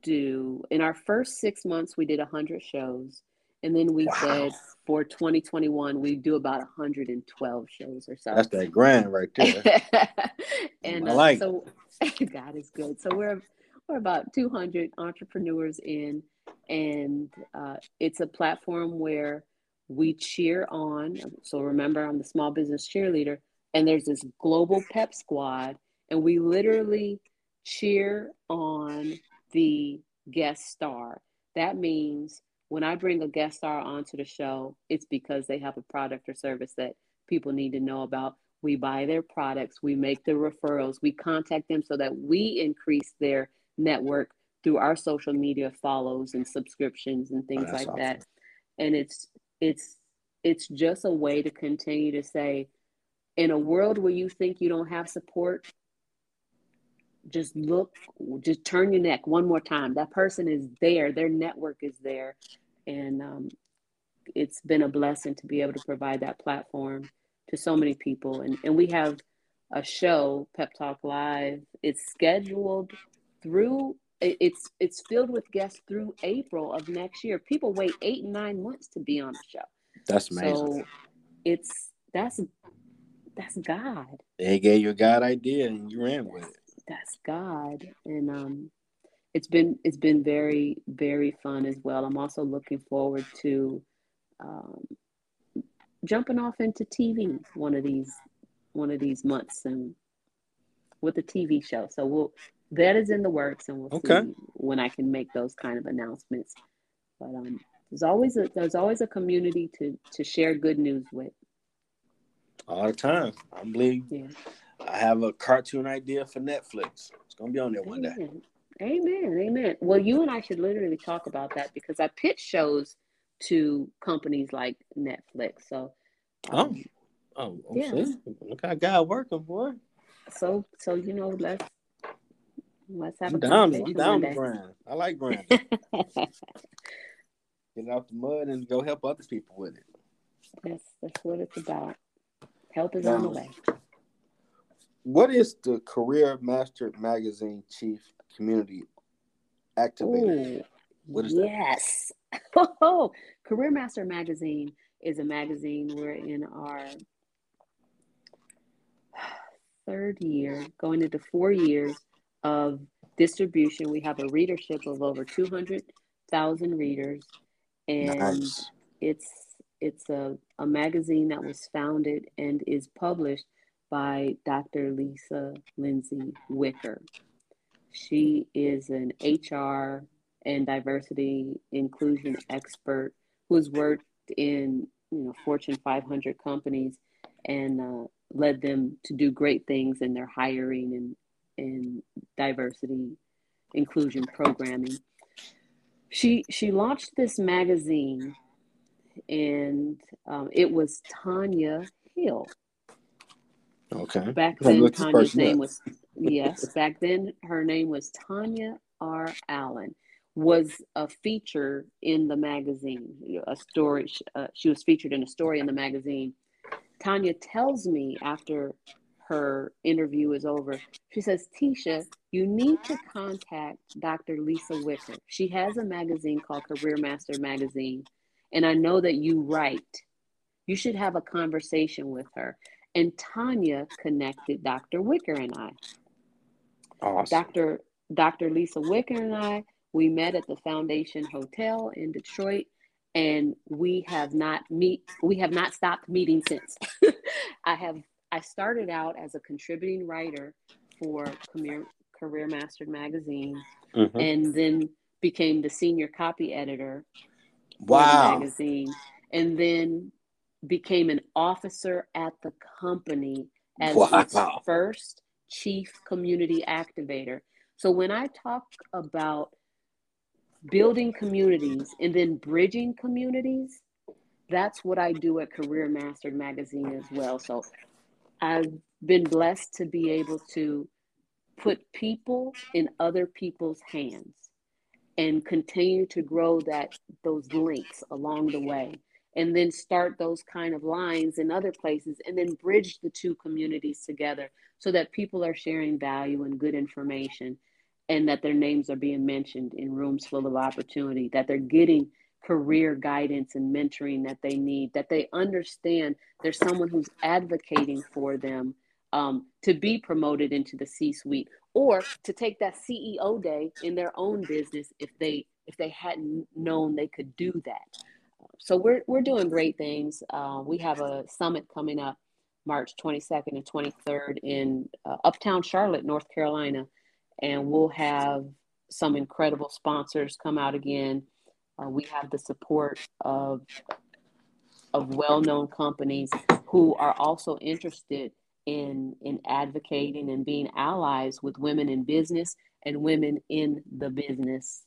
do in our first six months, we did 100 shows, and then we wow. said for 2021 we do about 112 shows or so. That's that grand right there. and I uh, like so. God is good. So we're we're about 200 entrepreneurs in, and uh, it's a platform where we cheer on. So remember, I'm the small business cheerleader, and there's this global pep squad, and we literally cheer on the guest star. That means when I bring a guest star onto the show, it's because they have a product or service that people need to know about. We buy their products, we make the referrals, we contact them so that we increase their network through our social media follows and subscriptions and things oh, like awesome. that. And it's it's it's just a way to continue to say in a world where you think you don't have support, just look, just turn your neck one more time. That person is there, their network is there. And um, it's been a blessing to be able to provide that platform to so many people. And, and we have a show, Pep Talk Live. It's scheduled through it's it's filled with guests through April of next year. People wait eight nine months to be on the show. That's amazing. So it's that's that's God. They gave you a God idea and you ran with it. That's God. And um it's been it's been very, very fun as well. I'm also looking forward to um jumping off into TV one of these one of these months and with a TV show. So we'll that is in the works and we'll okay. see when I can make those kind of announcements. But um there's always a there's always a community to to share good news with all the time. I believe yeah. I have a cartoon idea for Netflix. It's gonna be on there one Amen. day. Amen. Amen. Well, you and I should literally talk about that because I pitch shows to companies like Netflix. So um, oh, oh, yeah. Look how God working for. So so you know, let's let's have I'm a down, I'm down to grind. I like grinding. Get out the mud and go help other people with it. That's that's what it's about. Help is now, on the way. What is the Career Mastered Magazine Chief Community Activator? Ooh, what is yes. that? Oh, Career Mastered Magazine is a magazine. We're in our third year, going into four years of distribution. We have a readership of over 200,000 readers, and nice. it's it's a, a magazine that was founded and is published by Dr. Lisa Lindsay Wicker. She is an HR and diversity inclusion expert who has worked in you know Fortune 500 companies and uh, led them to do great things in their hiring and, and diversity inclusion programming. She she launched this magazine and um, it was Tanya Hill. Okay. Back then, Tanya's name was yes. Back then, her name was Tanya R. Allen. Was a feature in the magazine, a story. Uh, she was featured in a story in the magazine. Tanya tells me after her interview is over, she says, Tisha, you need to contact Dr. Lisa Wicker. She has a magazine called Career Mastered Magazine and I know that you write. You should have a conversation with her. And Tanya connected Dr. Wicker and I. Awesome. Dr. Dr. Lisa Wicker and I, we met at the Foundation Hotel in Detroit and we have not meet we have not stopped meeting since. I have I started out as a contributing writer for Career, Career Mastered magazine mm-hmm. and then became the senior copy editor wow. magazine, and then became an officer at the company as wow. its first chief community activator. So when I talk about building communities and then bridging communities, that's what I do at Career Mastered Magazine as well. So I've been blessed to be able to put people in other people's hands and continue to grow that those links along the way and then start those kind of lines in other places and then bridge the two communities together so that people are sharing value and good information and that their names are being mentioned in rooms full of opportunity that they're getting career guidance and mentoring that they need that they understand there's someone who's advocating for them um, to be promoted into the c suite or to take that CEO day in their own business if they if they hadn't known they could do that. So we're we're doing great things. Uh, we have a summit coming up March 22nd and 23rd in uh, Uptown Charlotte, North Carolina, and we'll have some incredible sponsors come out again. Uh, we have the support of of well-known companies who are also interested in in advocating and being allies with women in business and women in the business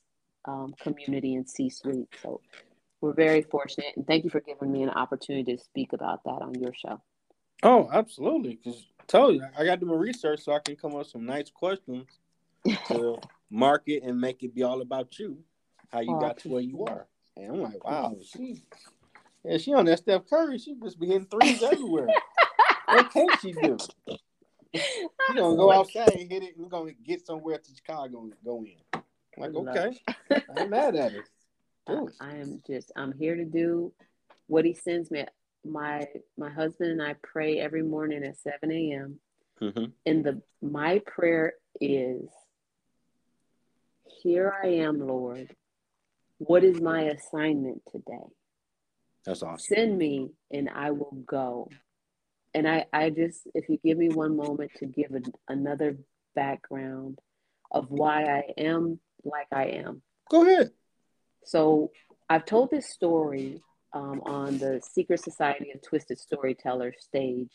um, community and C-suite. So we're very fortunate, and thank you for giving me an opportunity to speak about that on your show. Oh, absolutely. Because told you, I got to do my research so I can come up with some nice questions to market and make it be all about you, how you oh, got to where you are. And I'm like, wow, she, yeah, she on that Steph Curry. She just be hitting threes everywhere. what can she do? She gonna go outside and hit it. We're gonna get somewhere to Chicago and go in. I'm like, okay, I'm mad at it. I, I am just, I'm here to do what he sends me. My my husband and I pray every morning at 7 a.m. Mm-hmm. And the my prayer is, here I am, Lord. What is my assignment today? That's awesome. Send me and I will go. And I, I just, if you give me one moment to give a, another background of why I am like I am. Go ahead. So I've told this story um, on the Secret Society of Twisted Storytellers stage,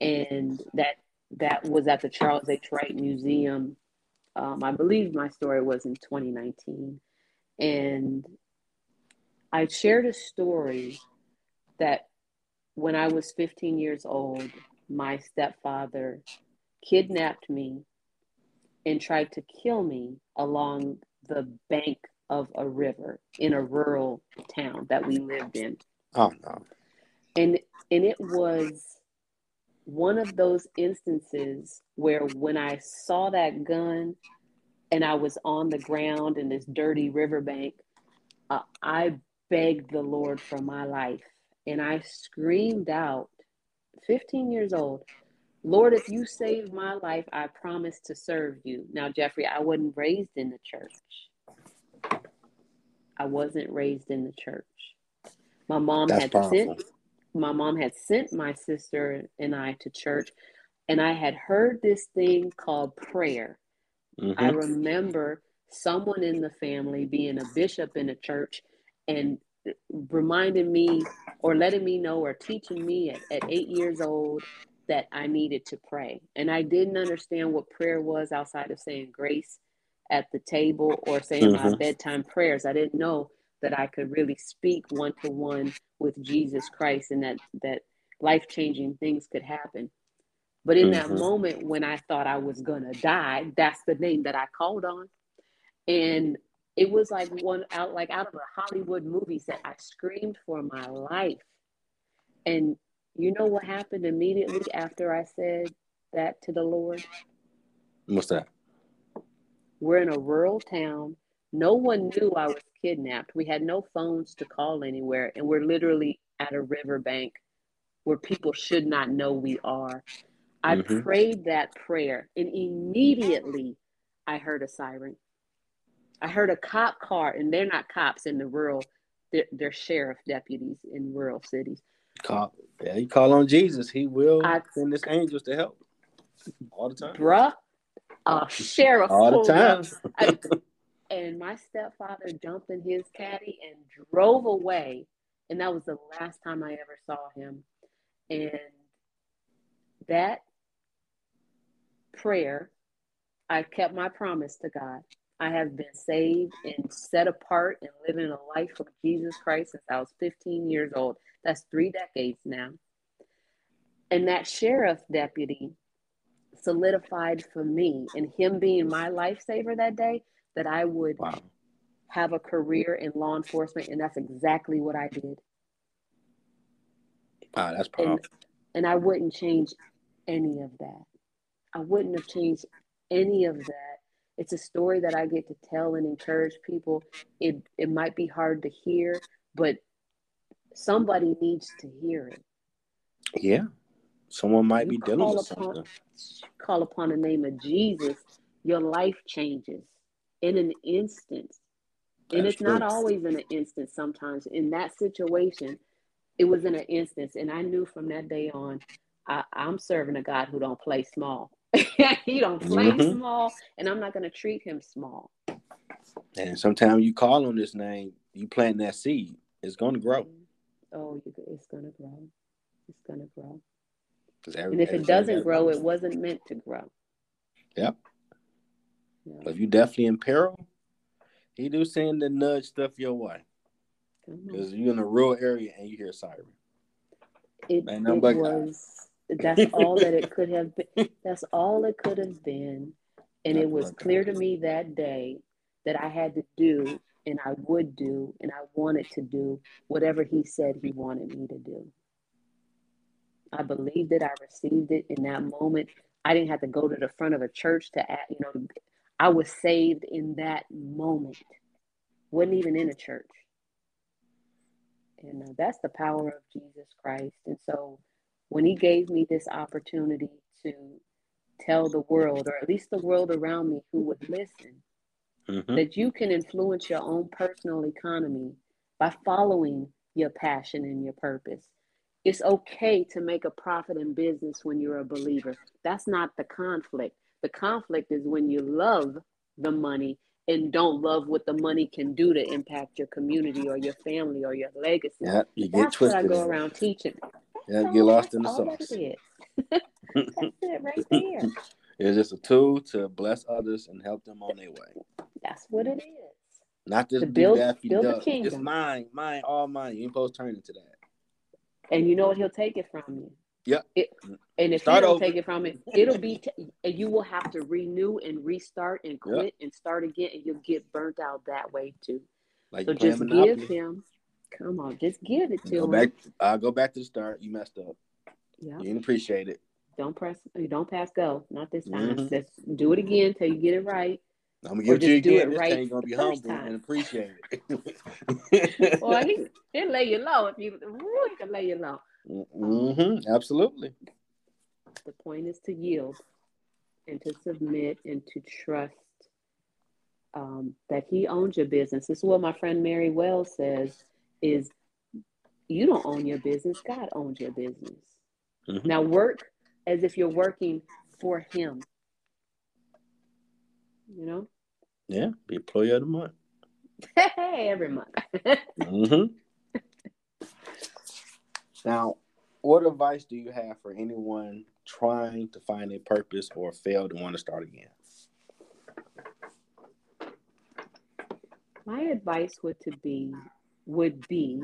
and that that was at the Charles H. Wright Museum. Um, I believe my story was in 2019, and I shared a story that when I was 15 years old, my stepfather kidnapped me and tried to kill me along the bank of a river in a rural town that we lived in. Oh no. And and it was one of those instances where when I saw that gun and I was on the ground in this dirty riverbank, uh, I begged the Lord for my life and I screamed out, 15 years old, Lord, if you save my life, I promise to serve you. Now, Jeffrey, I wasn't raised in the church. I wasn't raised in the church. My mom That's had powerful. sent my mom had sent my sister and I to church, and I had heard this thing called prayer. Mm-hmm. I remember someone in the family being a bishop in a church and reminding me or letting me know or teaching me at, at eight years old that I needed to pray. And I didn't understand what prayer was outside of saying grace at the table or saying mm-hmm. my bedtime prayers. I didn't know that I could really speak one to one with Jesus Christ and that that life changing things could happen. But in mm-hmm. that moment when I thought I was gonna die, that's the name that I called on. And it was like one out like out of a Hollywood movie set. I screamed for my life. And you know what happened immediately after I said that to the Lord? What's that? We're in a rural town. No one knew I was kidnapped. We had no phones to call anywhere, and we're literally at a riverbank where people should not know we are. I mm-hmm. prayed that prayer, and immediately I heard a siren. I heard a cop car, and they're not cops in the rural, they're, they're sheriff deputies in rural cities. Call, yeah, you call on Jesus, He will I, send His angels to help all the time. Bruh, uh, sheriff all the time. I, and my stepfather jumped in his caddy and drove away. And that was the last time I ever saw him. And that prayer, I kept my promise to God. I have been saved and set apart and living a life for Jesus Christ since I was 15 years old. That's three decades now. And that sheriff deputy solidified for me and him being my lifesaver that day that I would wow. have a career in law enforcement. And that's exactly what I did. Wow, that's powerful. And, and I wouldn't change any of that. I wouldn't have changed any of that. It's a story that I get to tell and encourage people. It it might be hard to hear, but somebody needs to hear it. Yeah. Someone might you be dealing with upon, something. Call upon the name of Jesus, your life changes in an instant. And it's true. not always in an instant sometimes. In that situation, it was in an instance. And I knew from that day on, I, am serving a God who don't play small. he don't play mm-hmm. small, and I'm not going to treat him small. And sometimes you call on this name, you plant that seed. It's going to grow. Oh, it's going to grow. It's going to grow. Every, and if it doesn't grow, it wasn't meant to grow. Yep. Yeah. But if you definitely in peril, he do send the nudge stuff your way. Because you're in a rural area and you hear siren. It, it was that's all that it could have been. That's all it could have been. And it was clear to me that day that I had to do and I would do and I wanted to do whatever he said he wanted me to do. I believed it, I received it in that moment. I didn't have to go to the front of a church to act, you know, I was saved in that moment. Wasn't even in a church. And uh, that's the power of Jesus Christ. And so when he gave me this opportunity to tell the world, or at least the world around me who would listen, mm-hmm. that you can influence your own personal economy by following your passion and your purpose. It's okay to make a profit in business when you're a believer. That's not the conflict. The conflict is when you love the money and don't love what the money can do to impact your community or your family or your legacy. Yeah, you get That's twisted. what I go around teaching. Yeah, get lost in the sauce. That's it right there. It's just a tool to bless others and help them on their way. That's what it is. Not just to build, build a kingdom. It's mine, mine, all mine. You ain't supposed to turn into that. And you know what? He'll take it from you. Yeah. It, and if Start you don't over. take it from it, it'll be, t- and you will have to renew and restart and quit yep. and start again, and you'll get burnt out that way too. Like so just give him, come on, just give it to go him. Back, I'll go back to the start. You messed up. Yeah. You didn't appreciate it. Don't press, you don't pass go. Not this time. Mm-hmm. Just do it again till you get it right. I'm gonna give it to you again. This right gonna be humble time. and appreciate it. well, he, he'll lay you low if you really can lay you low. Mm-hmm. Absolutely. The point is to yield and to submit and to trust um, that he owns your business. This is what my friend Mary Wells says is you don't own your business, God owns your business. Mm-hmm. Now work as if you're working for him. You know? Yeah, be employee of the month. Hey, every month. mm-hmm. Now, what advice do you have for anyone trying to find a purpose or fail to want to start again? My advice would to be would be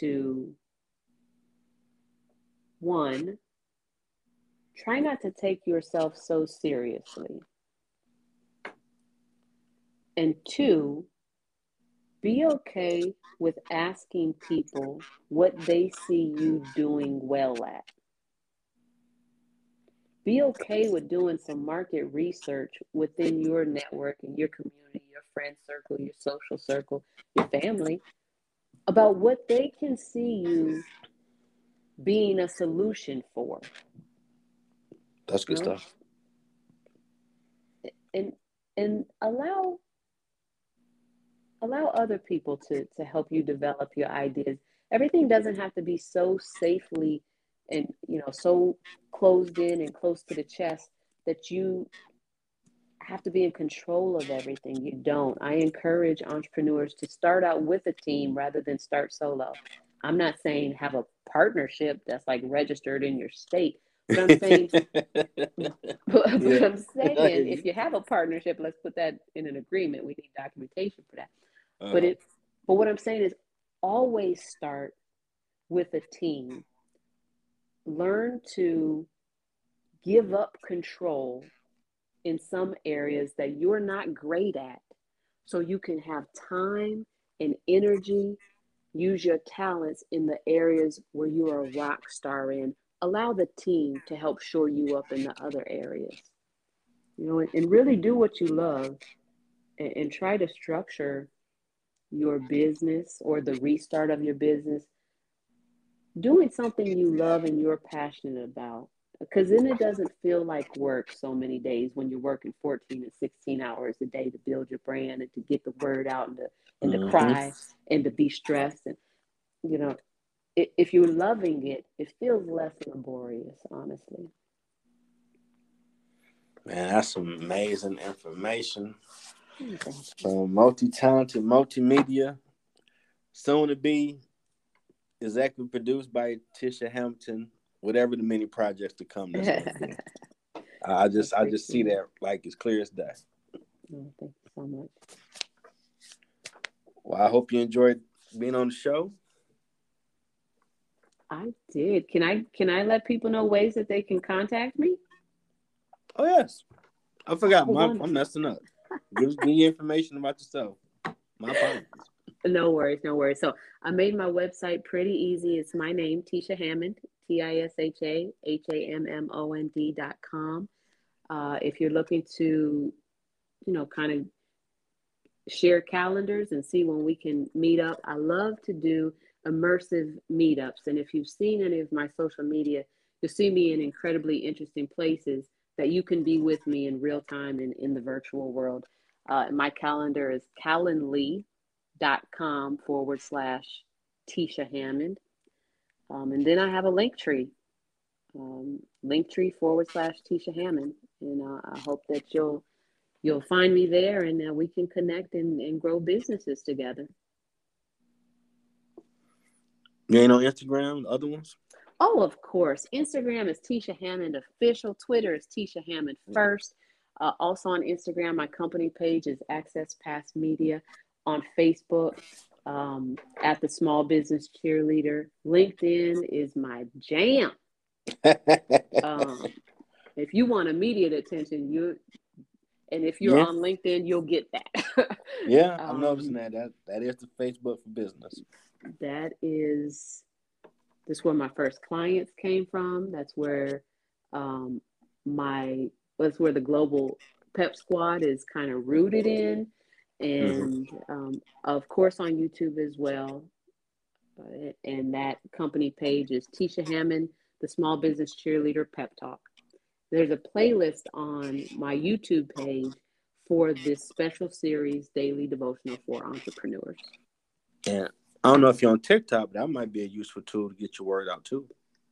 to one try not to take yourself so seriously. And two, be okay with asking people what they see you doing well at. Be okay with doing some market research within your network and your community, your friend circle, your social circle, your family about what they can see you being a solution for. That's good you know? stuff. And and allow allow other people to to help you develop your ideas everything doesn't have to be so safely and you know so closed in and close to the chest that you have to be in control of everything. You don't. I encourage entrepreneurs to start out with a team rather than start solo. I'm not saying have a partnership that's like registered in your state but i'm saying but, but yeah. i'm saying if you have a partnership let's put that in an agreement. We need documentation for that. Uh, but it but what I'm saying is always start with a team. Learn to give up control in some areas that you're not great at. So you can have time and energy use your talents in the areas where you are a rock star in. Allow the team to help shore you up in the other areas. You know and, and really do what you love and, and try to structure your business or the restart of your business, doing something you love and you're passionate about. Because then it doesn't feel like work so many days when you're working 14 and 16 hours a day to build your brand and to get the word out and to, and to mm-hmm. cry and to be stressed. And, you know, if you're loving it, it feels less laborious, honestly. Man, that's some amazing information. Um, multi-talented, multimedia, soon to be executive produced by Tisha Hamilton. Whatever the many projects to come. I just, I just see that like as clear as day. Oh, thank you so much. Well, I hope you enjoyed being on the show. I did. Can I can I let people know ways that they can contact me? Oh yes. I forgot. My, I'm messing up. give, give me information about yourself. My apologies. No worries, no worries. So I made my website pretty easy. It's my name, Tisha Hammond, T I S H A H A M M O N D dot com. Uh, if you're looking to, you know, kind of share calendars and see when we can meet up, I love to do immersive meetups. And if you've seen any of my social media, you'll see me in incredibly interesting places that you can be with me in real time and in the virtual world. Uh, my calendar is calendly.com forward slash Tisha Hammond. Um, and then I have a Linktree, um, Linktree forward slash Tisha Hammond. And uh, I hope that you'll you'll find me there and uh, we can connect and, and grow businesses together. You ain't on Instagram, the other ones? Oh, of course. Instagram is Tisha Hammond Official. Twitter is Tisha Hammond First. Uh, also on Instagram, my company page is Access Pass Media. On Facebook, um, at the Small Business Cheerleader. LinkedIn is my jam. um, if you want immediate attention, you and if you're yeah. on LinkedIn, you'll get that. yeah, I'm um, noticing that. That that is the Facebook for business. That is that's where my first clients came from. That's where um, my that's where the global pep squad is kind of rooted in, and mm-hmm. um, of course on YouTube as well. Uh, and that company page is Tisha Hammond, the Small Business Cheerleader Pep Talk. There's a playlist on my YouTube page for this special series, Daily Devotional for Entrepreneurs. Yeah, I don't know if you're on TikTok, but that might be a useful tool to get your word out too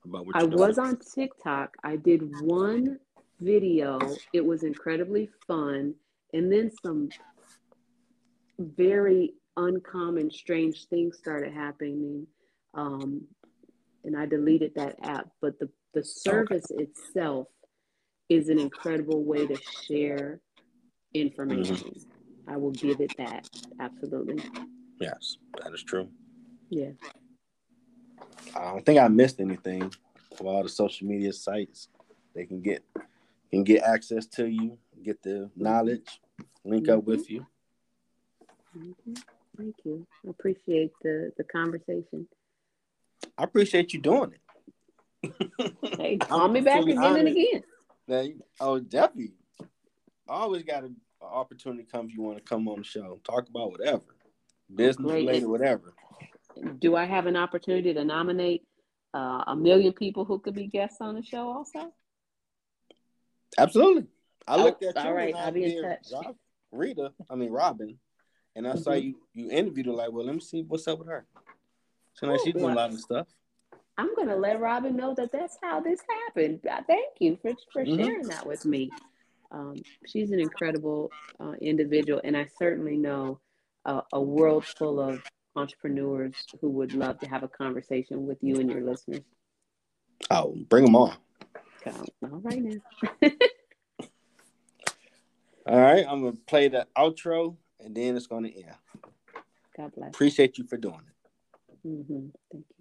about what I was on TikTok. I did one video. It was incredibly fun, and then some very uncommon, strange things started happening. Um, and I deleted that app. But the the service okay. itself is an incredible way to share information. Mm-hmm. I will give it that absolutely. Yes, that is true. Yeah. I don't think I missed anything of all the social media sites. They can get can get access to you, get the knowledge, link mm-hmm. up with you. Mm-hmm. Thank you. I appreciate the the conversation. I appreciate you doing it. hey, call me back again honored. and again. Now, oh, definitely. always got an opportunity to come if you want to come on the show, talk about whatever, business Great. related, whatever. Do I have an opportunity to nominate uh, a million people who could be guests on the show also? Absolutely. I looked at you. All right, I'll be in touch. Rita, I mean Robin, and I mm-hmm. saw you you interviewed her. Like, well, let me see what's up with her. So now she's doing a lot of stuff. I'm gonna let Robin know that that's how this happened. Thank you for for mm-hmm. sharing that with me. Um, she's an incredible uh, individual, and I certainly know uh, a world full of entrepreneurs who would love to have a conversation with you and your listeners. Oh, bring them on. all right now. all right, I'm gonna play the outro, and then it's going to end. God bless. Appreciate you for doing it. Mm-hmm. Thank you.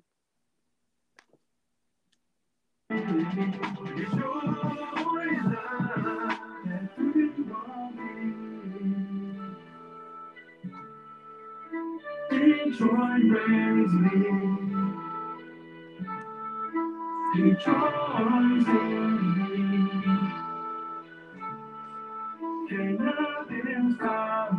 Can nothing stop